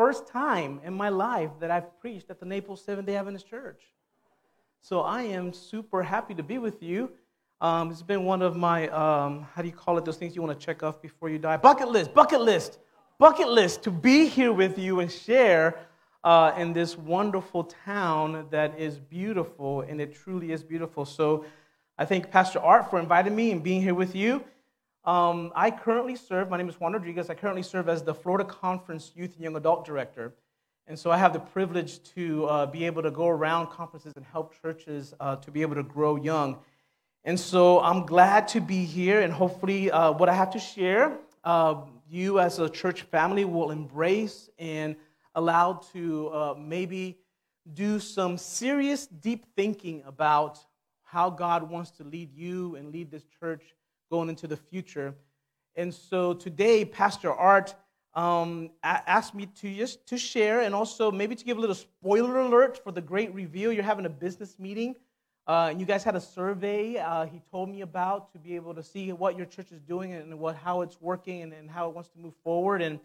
first time in my life that I've preached at the Naples Seventh day Adventist Church. So I am super happy to be with you. Um, it's been one of my, um, how do you call it, those things you want to check off before you die? Bucket list, bucket list, bucket list to be here with you and share uh, in this wonderful town that is beautiful, and it truly is beautiful. So I thank Pastor Art for inviting me and being here with you. Um, I currently serve, my name is Juan Rodriguez, I currently serve as the Florida Conference Youth and Young Adult Director. And so I have the privilege to uh, be able to go around conferences and help churches uh, to be able to grow young. And so I'm glad to be here, and hopefully, uh, what I have to share, uh, you as a church family will embrace and allow to uh, maybe do some serious, deep thinking about how God wants to lead you and lead this church going into the future. And so today, Pastor Art um, asked me to just to share and also maybe to give a little spoiler alert for the great reveal. You're having a business meeting, uh, and you guys had a survey. Uh, he told me about to be able to see what your church is doing and what how it's working and, and how it wants to move forward. And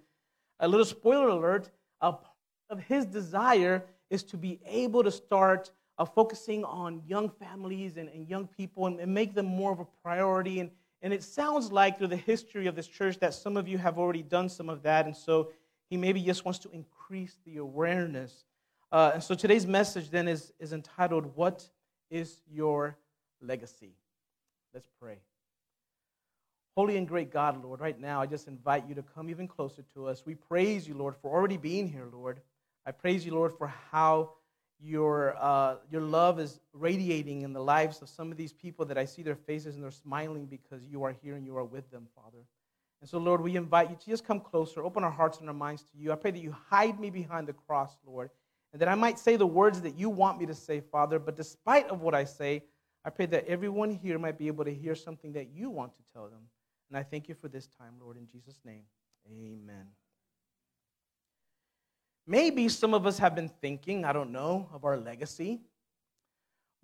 a little spoiler alert: a part of his desire is to be able to start uh, focusing on young families and, and young people and, and, make them more of a priority. And, and it sounds like through the history of this church that some of you have already done some of that. And so he maybe just wants to increase the awareness. Uh, and so today's message then is, is entitled, What is Your Legacy? Let's pray. Holy and great God, Lord, right now I just invite you to come even closer to us. We praise you, Lord, for already being here, Lord. I praise you, Lord, for how your, uh, your love is radiating in the lives of some of these people that I see their faces and they're smiling because you are here and you are with them, Father. And so, Lord, we invite you to just come closer, open our hearts and our minds to you. I pray that you hide me behind the cross, Lord, and that I might say the words that you want me to say, Father. But despite of what I say, I pray that everyone here might be able to hear something that you want to tell them. And I thank you for this time, Lord, in Jesus' name. Amen. Maybe some of us have been thinking, I don't know, of our legacy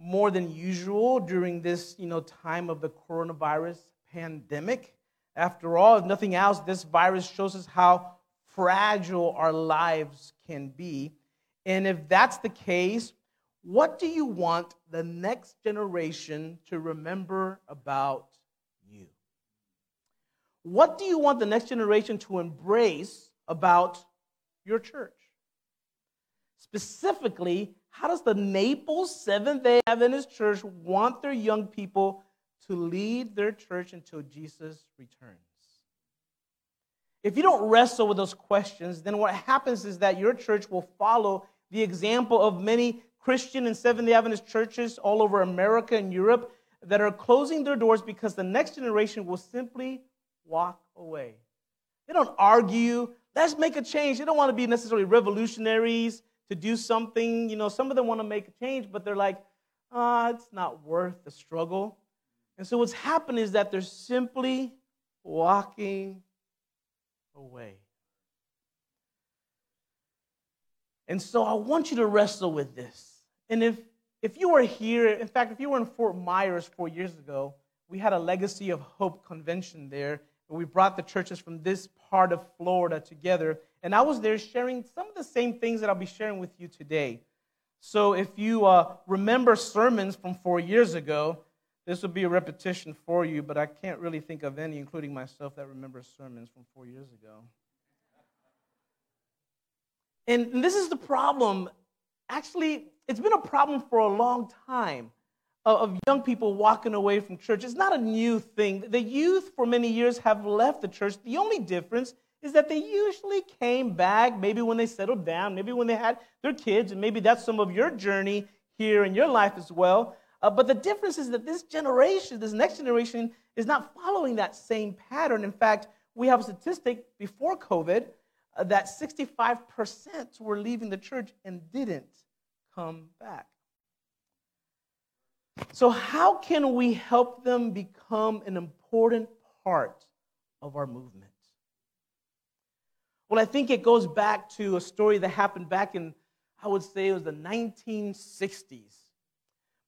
more than usual during this, you know, time of the coronavirus pandemic. After all, if nothing else, this virus shows us how fragile our lives can be. And if that's the case, what do you want the next generation to remember about you? What do you want the next generation to embrace about your church? Specifically, how does the Naples Seventh day Adventist Church want their young people to lead their church until Jesus returns? If you don't wrestle with those questions, then what happens is that your church will follow the example of many Christian and Seventh day Adventist churches all over America and Europe that are closing their doors because the next generation will simply walk away. They don't argue, let's make a change. They don't want to be necessarily revolutionaries to do something. You know, some of them want to make a change, but they're like, ah, it's not worth the struggle. And so what's happened is that they're simply walking away. And so I want you to wrestle with this. And if if you were here, in fact, if you were in Fort Myers four years ago, we had a Legacy of Hope convention there. And we brought the churches from this part of Florida together. And I was there sharing some of the same things that I'll be sharing with you today. So if you uh, remember sermons from four years ago, this will be a repetition for you, but I can't really think of any, including myself, that remembers sermons from four years ago. And this is the problem. Actually, it's been a problem for a long time of young people walking away from church. It's not a new thing. The youth, for many years, have left the church. The only difference is that they usually came back maybe when they settled down, maybe when they had their kids, and maybe that's some of your journey here in your life as well. Uh, but the difference is that this generation, this next generation, is not following that same pattern. In fact, we have a statistic before COVID uh, that 65% were leaving the church and didn't come back. So, how can we help them become an important part of our movement? Well, I think it goes back to a story that happened back in, I would say it was the 1960s.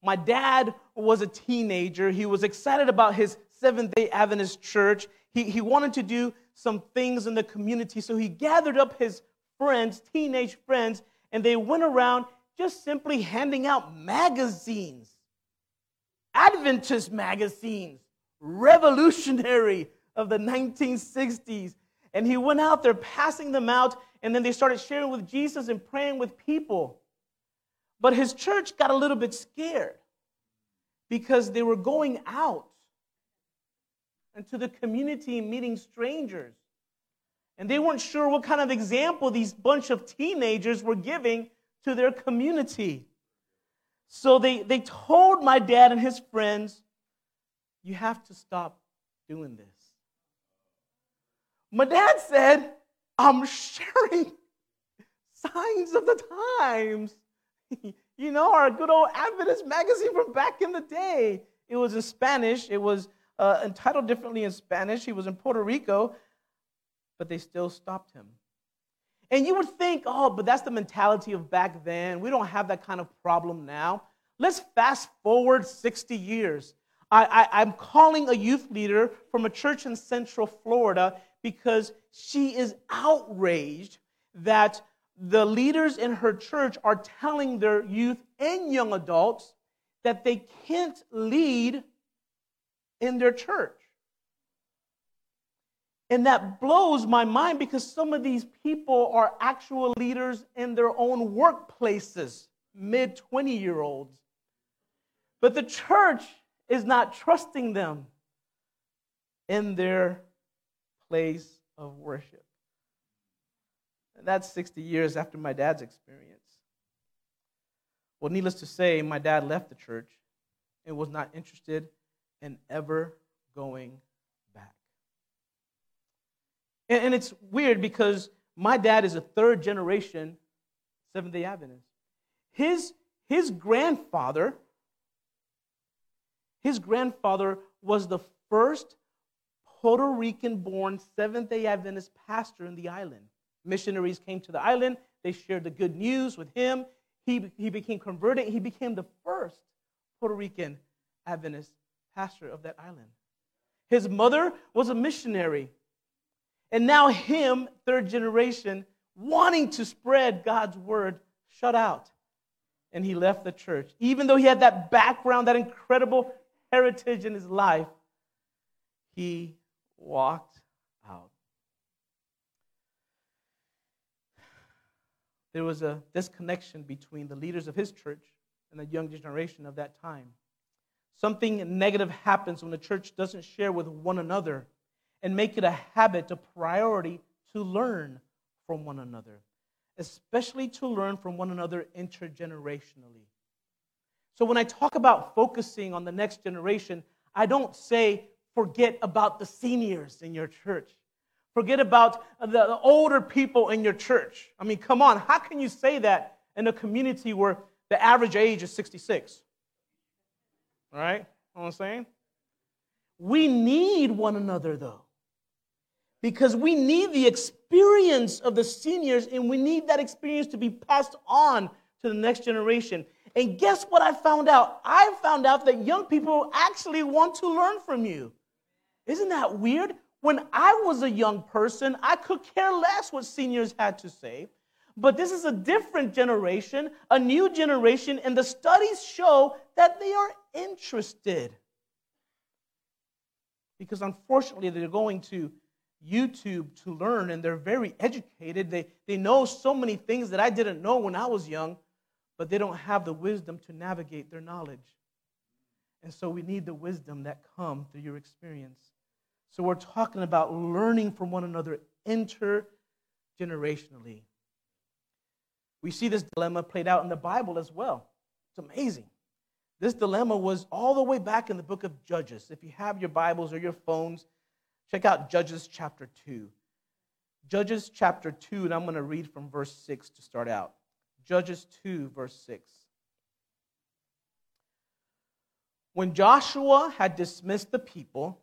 My dad was a teenager. He was excited about his Seventh day Adventist church. He, he wanted to do some things in the community, so he gathered up his friends, teenage friends, and they went around just simply handing out magazines, Adventist magazines, revolutionary of the 1960s. And he went out there passing them out, and then they started sharing with Jesus and praying with people. But his church got a little bit scared because they were going out into the community and meeting strangers. And they weren't sure what kind of example these bunch of teenagers were giving to their community. So they, they told my dad and his friends, You have to stop doing this. My dad said, I'm sharing signs of the times. you know, our good old Adventist magazine from back in the day. It was in Spanish. It was uh, entitled differently in Spanish. He was in Puerto Rico, but they still stopped him. And you would think, oh, but that's the mentality of back then. We don't have that kind of problem now. Let's fast forward 60 years. I, I, I'm calling a youth leader from a church in Central Florida because she is outraged that the leaders in her church are telling their youth and young adults that they can't lead in their church. And that blows my mind because some of these people are actual leaders in their own workplaces, mid 20 year olds. But the church is not trusting them in their place of worship. And that's 60 years after my dad's experience. Well, needless to say, my dad left the church and was not interested in ever going and, and it's weird because my dad is a third generation Seventh day Adventist. His, his grandfather, his grandfather was the first Puerto Rican born Seventh day Adventist pastor in the island. Missionaries came to the island, they shared the good news with him. He, he became converted, he became the first Puerto Rican Adventist pastor of that island. His mother was a missionary and now, him, third generation, wanting to spread God's word, shut out. And he left the church. Even though he had that background, that incredible heritage in his life, he walked out. There was a disconnection between the leaders of his church and the young generation of that time. Something negative happens when the church doesn't share with one another and make it a habit, a priority to learn from one another, especially to learn from one another intergenerationally. So when I talk about focusing on the next generation, I don't say forget about the seniors in your church. Forget about the older people in your church. I mean, come on, how can you say that in a community where the average age is 66? All right? You know what I'm saying? We need one another, though because we need the experience of the seniors and we need that experience to be passed on to the next generation. And guess what I found out? I found out that young people actually want to learn from you. Isn't that weird? When I was a young person, I could care less what seniors had to say. But this is a different generation, a new generation, and the studies show that they are interested. Because unfortunately, they're going to YouTube to learn, and they're very educated. They, they know so many things that I didn't know when I was young, but they don't have the wisdom to navigate their knowledge. And so we need the wisdom that come through your experience. So we're talking about learning from one another intergenerationally. We see this dilemma played out in the Bible as well. It's amazing. This dilemma was all the way back in the book of Judges. If you have your Bibles or your phones, Check out Judges chapter 2. Judges chapter 2, and I'm going to read from verse 6 to start out. Judges 2, verse 6. When Joshua had dismissed the people,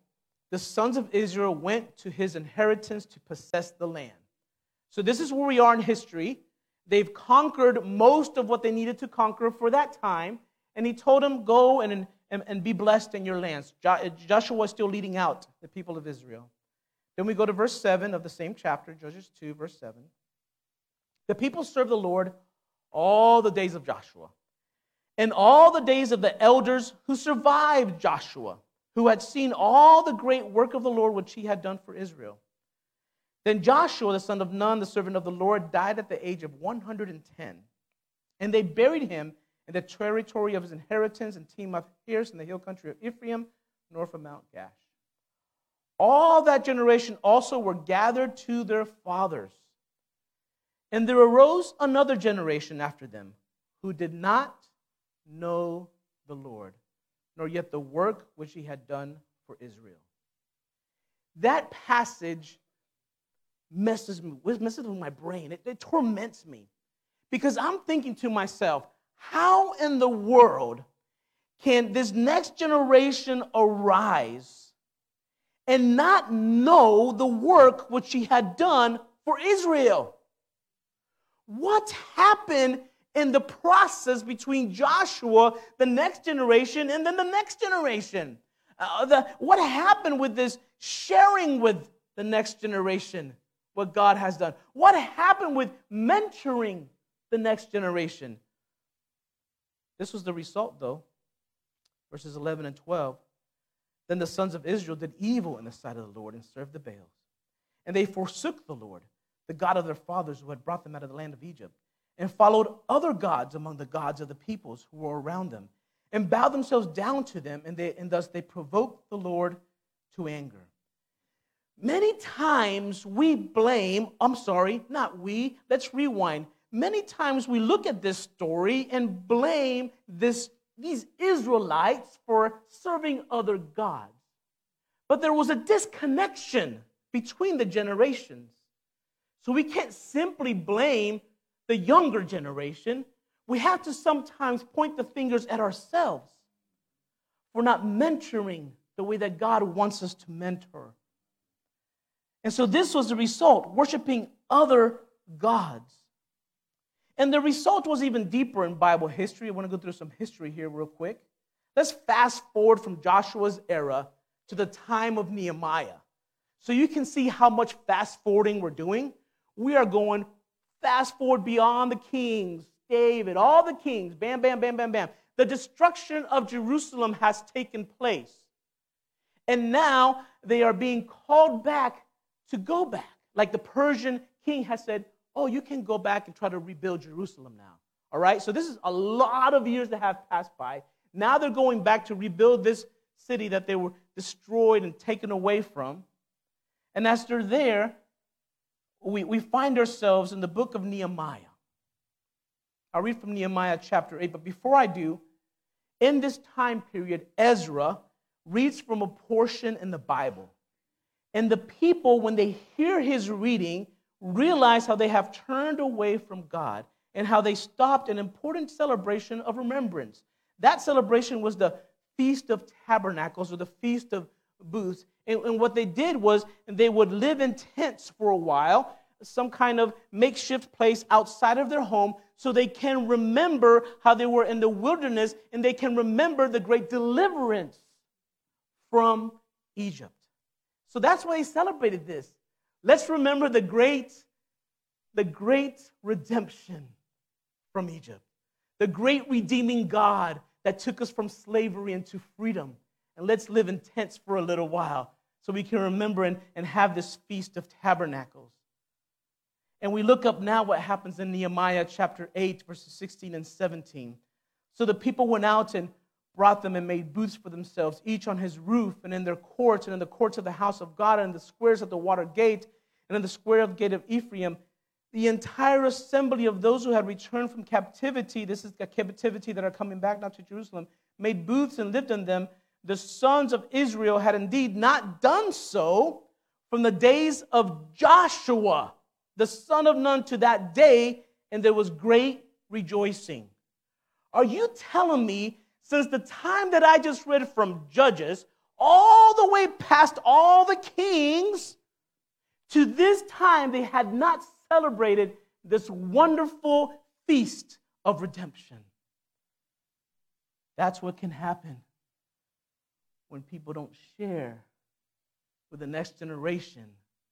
the sons of Israel went to his inheritance to possess the land. So, this is where we are in history. They've conquered most of what they needed to conquer for that time. And he told them, Go and and, and be blessed in your lands. Joshua is still leading out the people of Israel. Then we go to verse 7 of the same chapter, Judges 2, verse 7. The people served the Lord all the days of Joshua and all the days of the elders who survived Joshua, who had seen all the great work of the Lord which he had done for Israel. Then Joshua, the son of Nun, the servant of the Lord, died at the age of 110. And they buried him in the territory of his inheritance in Timnath Heres in the hill country of Ephraim, north of Mount Gaash. All that generation also were gathered to their fathers. And there arose another generation after them who did not know the Lord, nor yet the work which he had done for Israel. That passage messes, me, messes with my brain. It, it torments me because I'm thinking to myself, how in the world can this next generation arise and not know the work which he had done for Israel? What happened in the process between Joshua, the next generation, and then the next generation? Uh, the, what happened with this sharing with the next generation what God has done? What happened with mentoring the next generation? This was the result, though. Verses 11 and 12. Then the sons of Israel did evil in the sight of the Lord and served the Baals. And they forsook the Lord the God of their fathers who had brought them out of the land of Egypt, and followed other gods among the gods of the peoples who were around them, and bowed themselves down to them, and, they, and thus they provoked the Lord to anger. Many times we blame, I'm sorry, not we, let's rewind. Many times we look at this story and blame this, these Israelites for serving other gods. But there was a disconnection between the generations. So we can't simply blame the younger generation. We have to sometimes point the fingers at ourselves for not mentoring the way that God wants us to mentor. And so this was the result worshiping other gods. And the result was even deeper in Bible history. I want to go through some history here, real quick. Let's fast forward from Joshua's era to the time of Nehemiah. So you can see how much fast forwarding we're doing we are going fast forward beyond the kings, David, all the kings, bam, bam, bam, bam, bam. The destruction of Jerusalem has taken place. And now they are being called back to go back. Like the Persian king has said, Oh, you can go back and try to rebuild Jerusalem now. All right? So this is a lot of years that have passed by. Now they're going back to rebuild this city that they were destroyed and taken away from. And as they're there, we, we find ourselves in the book of Nehemiah. I'll read from Nehemiah chapter 8, but before I do, in this time period, Ezra reads from a portion in the Bible. And the people, when they hear his reading, realize how they have turned away from God and how they stopped an important celebration of remembrance. That celebration was the Feast of Tabernacles or the Feast of Booths. And, and what they did was they would live in tents for a while, some kind of makeshift place outside of their home, so they can remember how they were in the wilderness and they can remember the great deliverance from Egypt. So that's why they celebrated this. Let's remember the great, the great redemption from Egypt, the great redeeming God that took us from slavery into freedom and let's live in tents for a little while so we can remember and, and have this feast of tabernacles. And we look up now what happens in Nehemiah chapter 8, verses 16 and 17. So the people went out and brought them and made booths for themselves, each on his roof and in their courts and in the courts of the house of God and in the squares of the water gate and in the square of the gate of Ephraim. The entire assembly of those who had returned from captivity, this is the captivity that are coming back now to Jerusalem, made booths and lived in them the sons of Israel had indeed not done so from the days of Joshua, the son of Nun, to that day, and there was great rejoicing. Are you telling me, since the time that I just read from Judges, all the way past all the kings, to this time they had not celebrated this wonderful feast of redemption? That's what can happen when people don't share with the next generation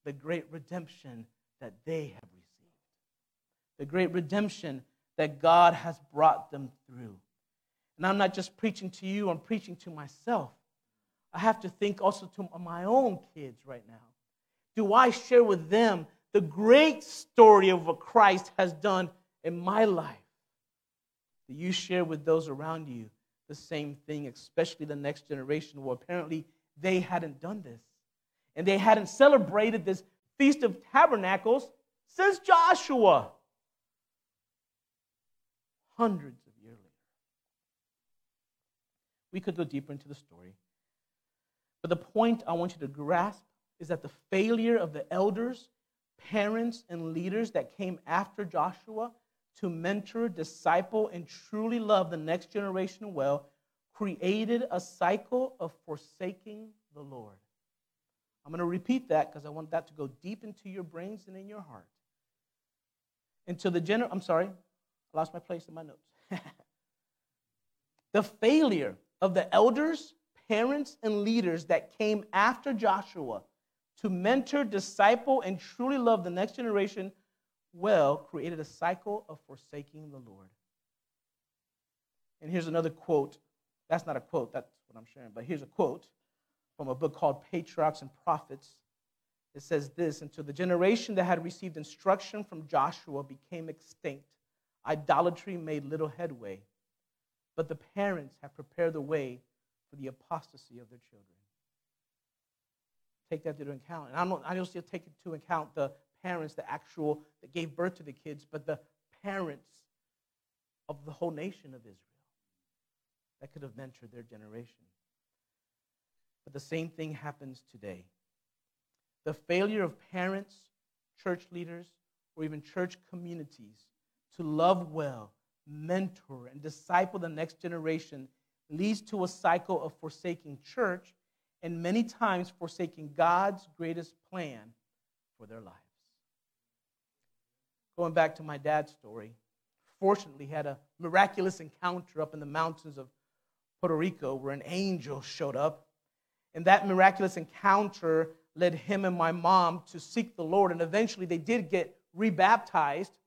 the great redemption that they have received. the great redemption that God has brought them through. And I'm not just preaching to you, I'm preaching to myself. I have to think also to my own kids right now. Do I share with them the great story of what Christ has done in my life? Do you share with those around you the same thing, especially the next generation? Well, apparently they hadn't done this. And they hadn't celebrated this Feast of Tabernacles since Joshua. Hundreds of years later. We could go deeper into the story. But the point I want you to grasp is that the failure of the elders, parents, and leaders that came after Joshua to mentor, disciple, and truly love the next generation well created a cycle of forsaking the Lord. I'm going to repeat that because I want that to go deep into your brains and in your heart. Until the general, I'm sorry, I lost my place in my notes. the failure of the elders, parents, and leaders that came after Joshua to mentor, disciple, and truly love the next generation well created a cycle of forsaking the Lord. And here's another quote. That's not a quote, that's what I'm sharing, but here's a quote from a book called Patriarchs and Prophets. It says this Until the generation that had received instruction from Joshua became extinct, idolatry made little headway. But the parents have prepared the way for the apostasy of their children. Take that into account. And I don't, I don't still take into account the parents, the actual that gave birth to the kids, but the parents of the whole nation of Israel that could have mentored their generation. But the same thing happens today. The failure of parents, church leaders, or even church communities to love well, mentor, and disciple the next generation leads to a cycle of forsaking church and many times forsaking God's greatest plan for their lives. Going back to my dad's story, fortunately had a miraculous encounter up in the mountains of Puerto Rico where an angel showed up. And that miraculous encounter led him and my mom to seek the Lord. And eventually they did get rebaptized.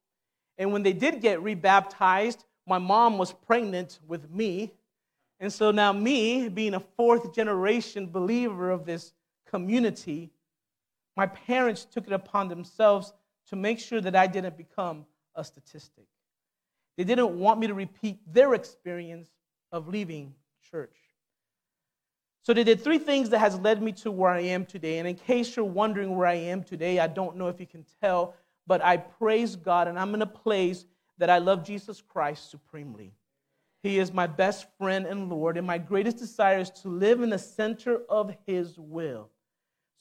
And when they did get rebaptized, my mom was pregnant with me. And so now, me, being a fourth generation believer of this community, my parents took it upon themselves to make sure that I didn't become a statistic. They didn't want me to repeat their experience of leaving church. So they did three things that has led me to where I am today. And in case you're wondering where I am today, I don't know if you can tell, but I praise God and I'm in a place that I love Jesus Christ supremely. He is my best friend and Lord, and my greatest desire is to live in the center of His will.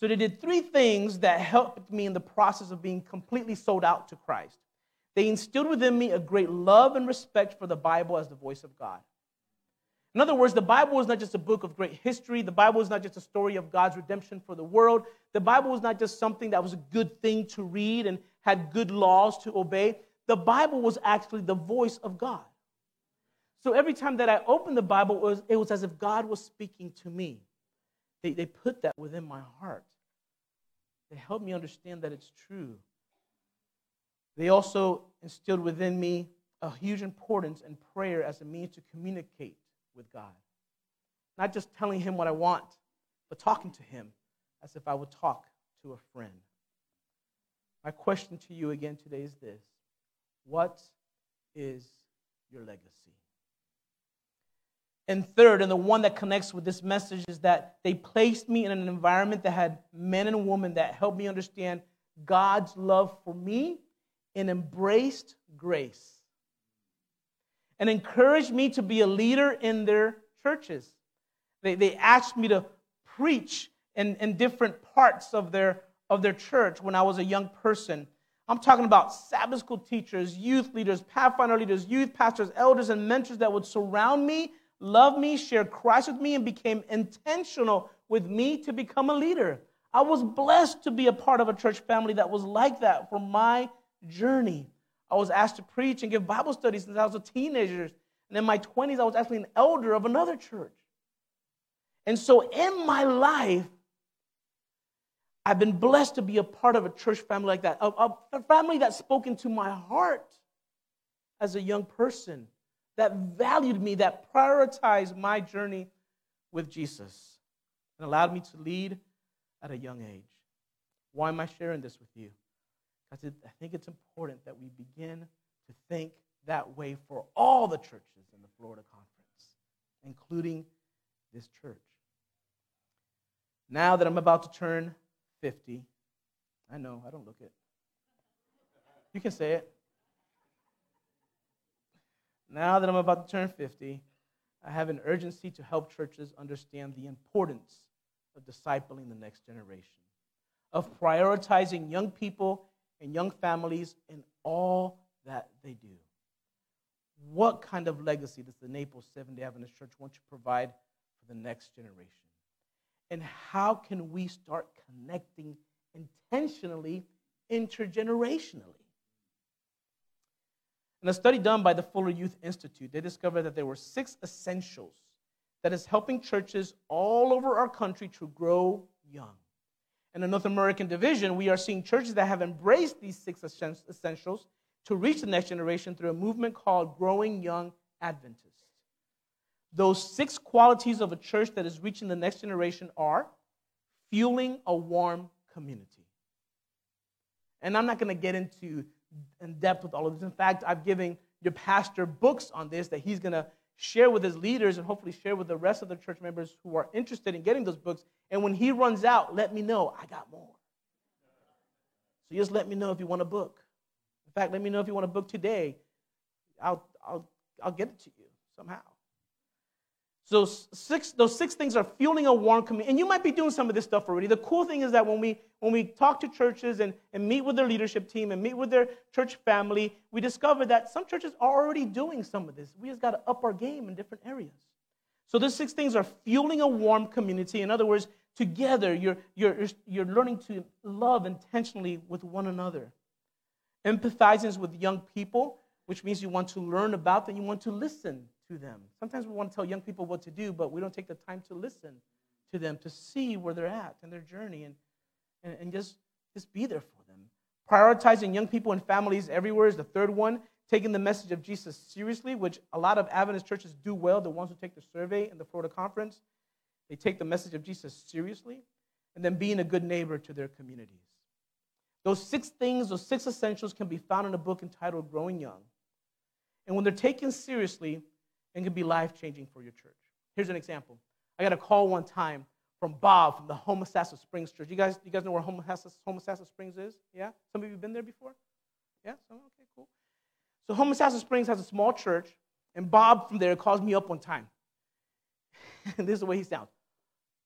So they did three things that helped me in the process of being completely sold out to Christ. They instilled within me a great love and respect for the Bible as the voice of God. In other words, the Bible is not just a book of great history. The Bible is not just a story of God's redemption for the world. The Bible was not just something that was a good thing to read and had good laws to obey. The Bible was actually the voice of God. So every time that I opened the Bible, it was, it was as if God was speaking to me. They, they put that within my heart. They helped me understand that it's true. They also instilled within me a huge importance in prayer as a means to communicate with God. Not just telling Him what I want, but talking to Him as if I would talk to a friend. My question to you again today is this What is your legacy? And third, and the one that connects with this message, is that they placed me in an environment that had men and women that helped me understand God's love for me and embraced grace. And encouraged me to be a leader in their churches. They, they asked me to preach in, in different parts of their, of their church when I was a young person. I'm talking about Sabbath school teachers, youth leaders, Pathfinder leaders, youth pastors, elders, and mentors that would surround me loved me, shared Christ with me, and became intentional with me to become a leader. I was blessed to be a part of a church family that was like that for my journey. I was asked to preach and give Bible studies since I was a teenager. And in my 20s, I was actually an elder of another church. And so in my life, I've been blessed to be a part of a church family like that, a, a family that spoke into my heart as a young person that valued me, that prioritized my journey with Jesus, and allowed me to lead at a young age. Why am I sharing this with you? Because I think it's important that we begin to think that way for all the churches in the Florida Conference, including this church. Now that I'm about to turn 50, I know, I don't look it. You can say it. Now that I'm about to turn 50, I have an urgency to help churches understand the importance of discipling the next generation, of prioritizing young people and young families in all that they do. What kind of legacy does the Naples Seventh day Adventist Church want to provide for the next generation? And how can we start connecting intentionally, intergenerationally? In a study done by the Fuller Youth Institute, they discovered that there were six essentials that is helping churches all over our country to grow young. In the North American division, we are seeing churches that have embraced these six essentials to reach the next generation through a movement called Growing Young Adventists. Those six qualities of a church that is reaching the next generation are fueling a warm community. And I'm not going to get into in depth with all of this. In fact, I've given your pastor books on this that he's going to share with his leaders and hopefully share with the rest of the church members who are interested in getting those books. And when he runs out, let me know. I got more. So just let me know if you want a book. In fact, let me know if you want a book today. I'll, I'll, I'll get it to you somehow. So six, those six things are fueling a warm community. And you might be doing some of this stuff already. The cool thing is that when we, when we talk to churches and, and meet with their leadership team and meet with their church family, we discover that some churches are already doing some of this. We just got to up our game in different areas. So those six things are fueling a warm community. In other words, together you're, you're, you're learning to love intentionally with one another. Empathizing with young people, which means you want to learn about them, you want to listen to them. Sometimes we want to tell young people what to do, but we don't take the time to listen to them, to see where they're at in their journey, and, and, and just, just be there for them. Prioritizing young people and families everywhere is the third one. Taking the message of Jesus seriously, which a lot of Adventist churches do well, the ones who take the survey in the Florida conference, they take the message of Jesus seriously, and then being a good neighbor to their communities. Those six things, those six essentials can be found in a book entitled Growing Young. And when they're taken seriously, and can be life changing for your church. Here's an example. I got a call one time from Bob from the Homosassa Springs Church. You guys, you guys know where Homosassa, Homosassa Springs is? Yeah? Some of you have been there before? Yeah? So, okay, cool. So Homosassa Springs has a small church, and Bob from there calls me up one time. and this is the way he sounds.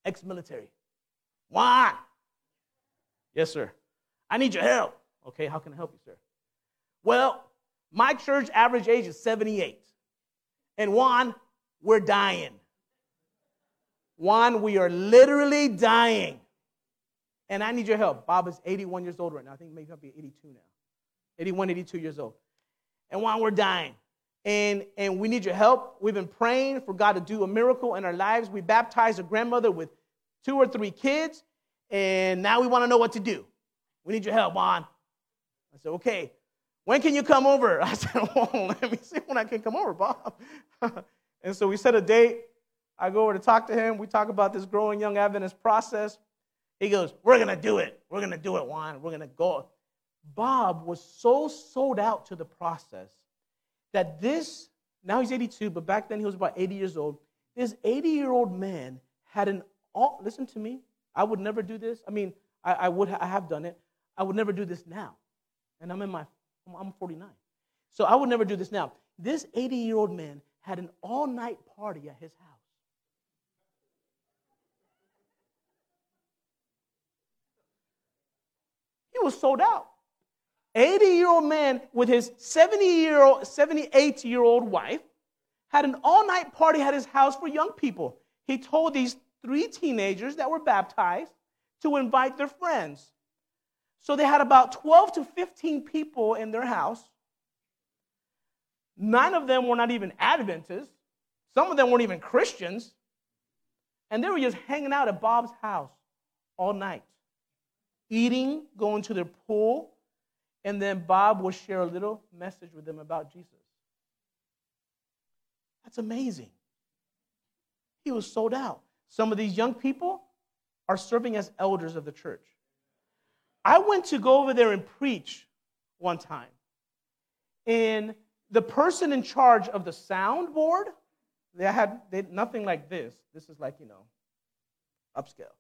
Ex-military. Why? Yes, sir. I need your help. Okay, how can I help you, sir? Well, my church average age is 78. And Juan, we're dying. Juan, we are literally dying. And I need your help. Bob is 81 years old right now. I think maybe I'll be 82 now. 81, 82 years old. And Juan, we're dying. And, and we need your help. We've been praying for God to do a miracle in our lives. We baptized a grandmother with two or three kids, and now we want to know what to do. We need your help, Juan. I said, okay, when can you come over? I said, Well, let me see when I can come over, Bob. and so we set a date. I go over to talk to him. We talk about this growing young Adventist process. He goes, We're going to do it. We're going to do it, Juan. We're going to go. Bob was so sold out to the process that this, now he's 82, but back then he was about 80 years old. This 80 year old man had an, listen to me, I would never do this. I mean, I, I would I have done it. I would never do this now. And I'm in my I'm 49. So I would never do this now. This 80 year old man had an all night party at his house. He was sold out. 80 year old man with his 70 year old, 78 year old wife had an all night party at his house for young people. He told these three teenagers that were baptized to invite their friends. So they had about 12 to 15 people in their house. Nine of them were not even Adventists. Some of them weren't even Christians. And they were just hanging out at Bob's house all night, eating, going to their pool, and then Bob would share a little message with them about Jesus. That's amazing. He was sold out. Some of these young people are serving as elders of the church. I went to go over there and preach one time. And the person in charge of the soundboard, they had they, nothing like this. This is like, you know, upscale.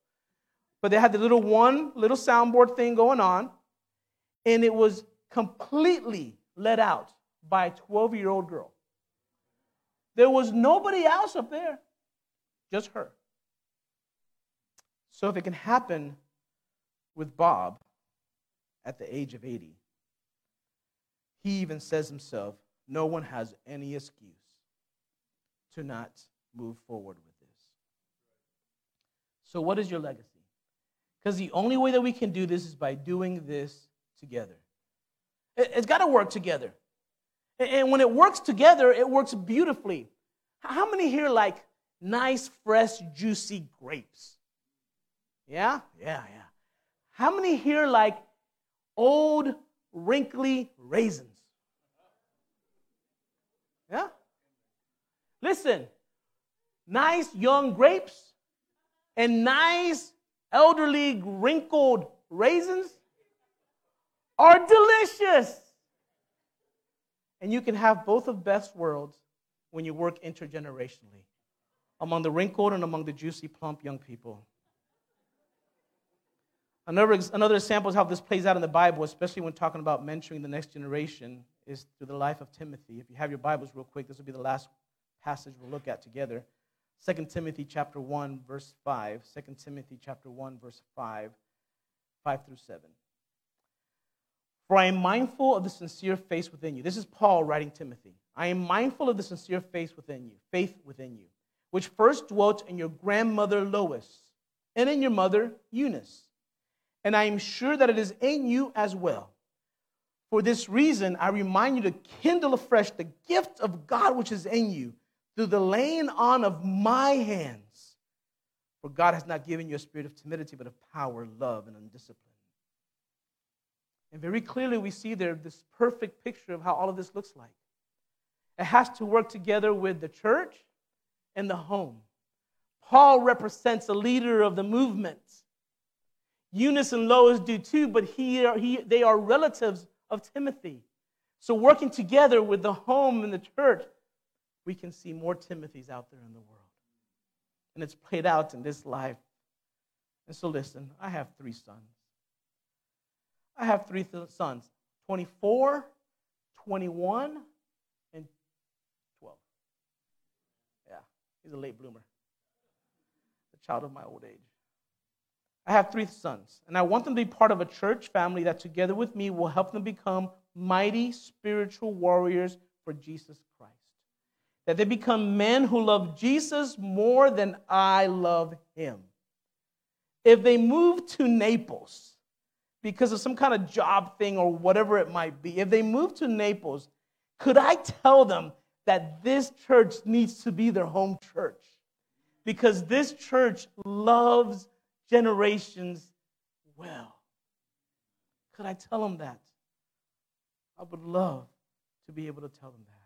But they had the little one little soundboard thing going on, and it was completely let out by a 12 year old girl. There was nobody else up there, just her. So if it can happen with Bob at the age of 80, he even says himself, no one has any excuse to not move forward with this. So, what is your legacy? Because the only way that we can do this is by doing this together. It's got to work together. And when it works together, it works beautifully. How many here like nice, fresh, juicy grapes? Yeah? Yeah, yeah. How many here like old, wrinkly raisins? Yeah? Listen, nice young grapes and nice elderly wrinkled raisins are delicious. And you can have both of best worlds when you work intergenerationally among the wrinkled and among the juicy, plump young people. Another, another example of how this plays out in the Bible, especially when talking about mentoring the next generation, is through the life of Timothy. If you have your Bibles real quick, this will be the last passage we'll look at together. 2 Timothy chapter 1, verse 5. 2 Timothy chapter 1, verse 5, 5 through 7. For I am mindful of the sincere faith within you. This is Paul writing Timothy. I am mindful of the sincere faith within you, faith within you, which first dwelt in your grandmother Lois and in your mother Eunice. And I am sure that it is in you as well. For this reason, I remind you to kindle afresh the gift of God which is in you through the laying on of my hands. For God has not given you a spirit of timidity, but of power, love, and undiscipline. And very clearly, we see there this perfect picture of how all of this looks like. It has to work together with the church and the home. Paul represents a leader of the movement. Eunice and Lois do too, but he, he, they are relatives of Timothy. So, working together with the home and the church, we can see more Timothys out there in the world. And it's played out in this life. And so, listen, I have three sons. I have three th- sons 24, 21, and 12. Yeah, he's a late bloomer, a child of my old age. I have three sons, and I want them to be part of a church family that together with me will help them become mighty spiritual warriors for Jesus Christ. That they become men who love Jesus more than I love him. If they move to Naples, because of some kind of job thing or whatever it might be, if they move to Naples, could I tell them that this church needs to be their home church? Because this church loves generations well. Could I tell them that? I would love to be able to tell them that.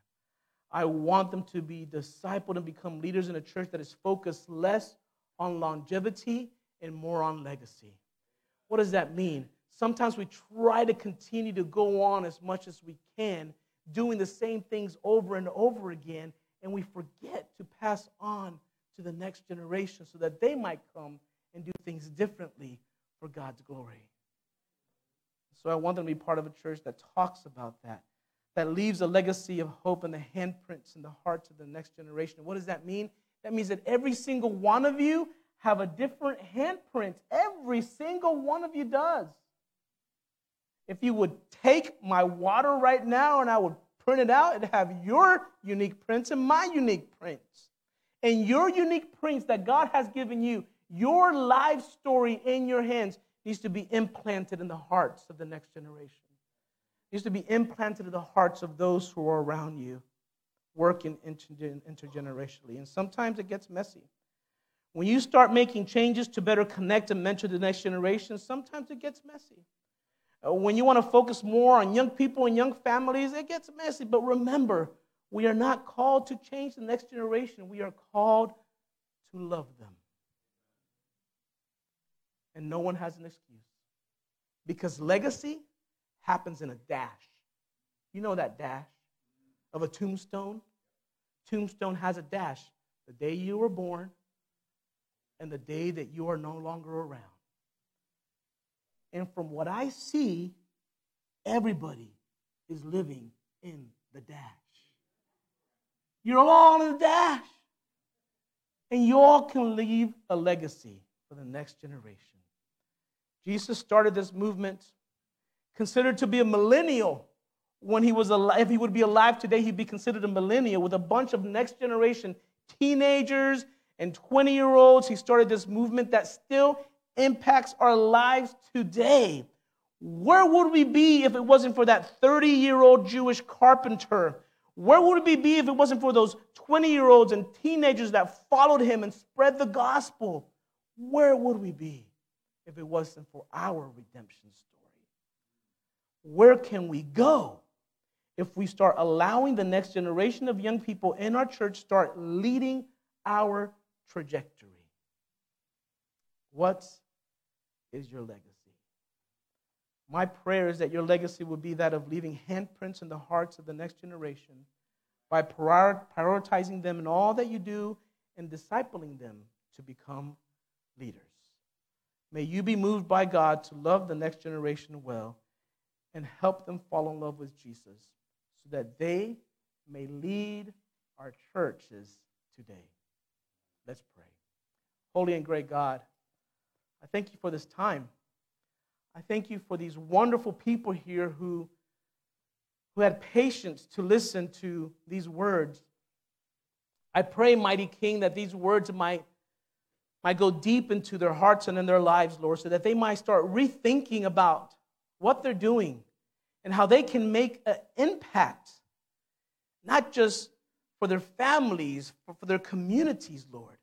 I want them to be discipled and become leaders in a church that is focused less on longevity and more on legacy. What does that mean? Sometimes we try to continue to go on as much as we can, doing the same things over and over again, and we forget to pass on to the next generation so that they might come and do things differently for God's glory. So I want them to be part of a church that talks about that, that leaves a legacy of hope and the handprints in the hearts of the next generation. What does that mean? That means that every single one of you have a different handprint. Every single one of you does if you would take my water right now and I would print it out, it'd have your unique prints and my unique prints. And your unique prints that God has given you, your life story in your hands needs to be implanted in the hearts of the next generation. It needs to be implanted in the hearts of those who are around you, working intergenerationally. And sometimes it gets messy. When you start making changes to better connect and mentor the next generation, sometimes it gets messy. Uh, when you want to focus more on young people and young families, it gets messy. But remember, We are not called to change the next generation, we are called to love them. And no one has an excuse. Because legacy happens in a dash. You know that dash of a tombstone? Tombstone has a dash the day you were born and the day that you are no longer around. And from what I see, everybody is living in the dash. You're all in the dash. And you all can leave a legacy for the next generation. Jesus started this movement, considered to be a millennial. When he was alive, if he would be alive today, he'd be considered a millennial with a bunch of next generation teenagers and 20 year olds. He started this movement that still impacts our lives today. Where would we be if it wasn't for that 30 year old Jewish carpenter? Where would we be if it wasn't for those 20 year olds and teenagers that followed him and spread the gospel? Where would we be if it wasn't for our redemption story? Where can we go if we start allowing the next generation of young people in our church start leading our trajectory? What is your legacy? My prayer is that your legacy will be that of leaving handprints in the hearts of the next generation by prioritizing them in all that you do and discipling them to become leaders. May you be moved by God to love the next generation well and help them fall in love with Jesus so that they may lead our churches today. Let's pray. Holy and great God, I thank you for this time. I thank you for these wonderful people here who, who had patience to listen to these words. I pray, mighty King, that these words might, might go deep into their hearts and in their lives, Lord, so that they might start rethinking about what they're doing and how they can make an impact, not just for their families, but for their communities, Lord.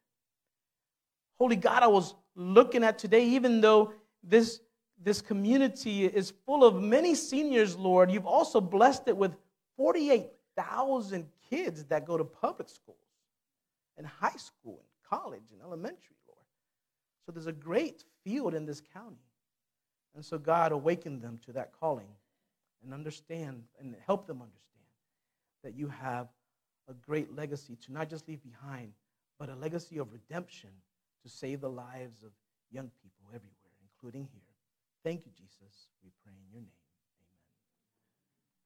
Holy God, I was looking at today, even though this this community is full of many seniors, Lord. You've also blessed it with 48,000 kids that go to public schools and high school and college and elementary. So there's a great field in this county. And so God awakened them to that calling and understand and help them understand that you have a great legacy to not just leave behind, but a legacy of redemption to save the lives of young people everywhere, including here. Thank you, Jesus. We pray in your name.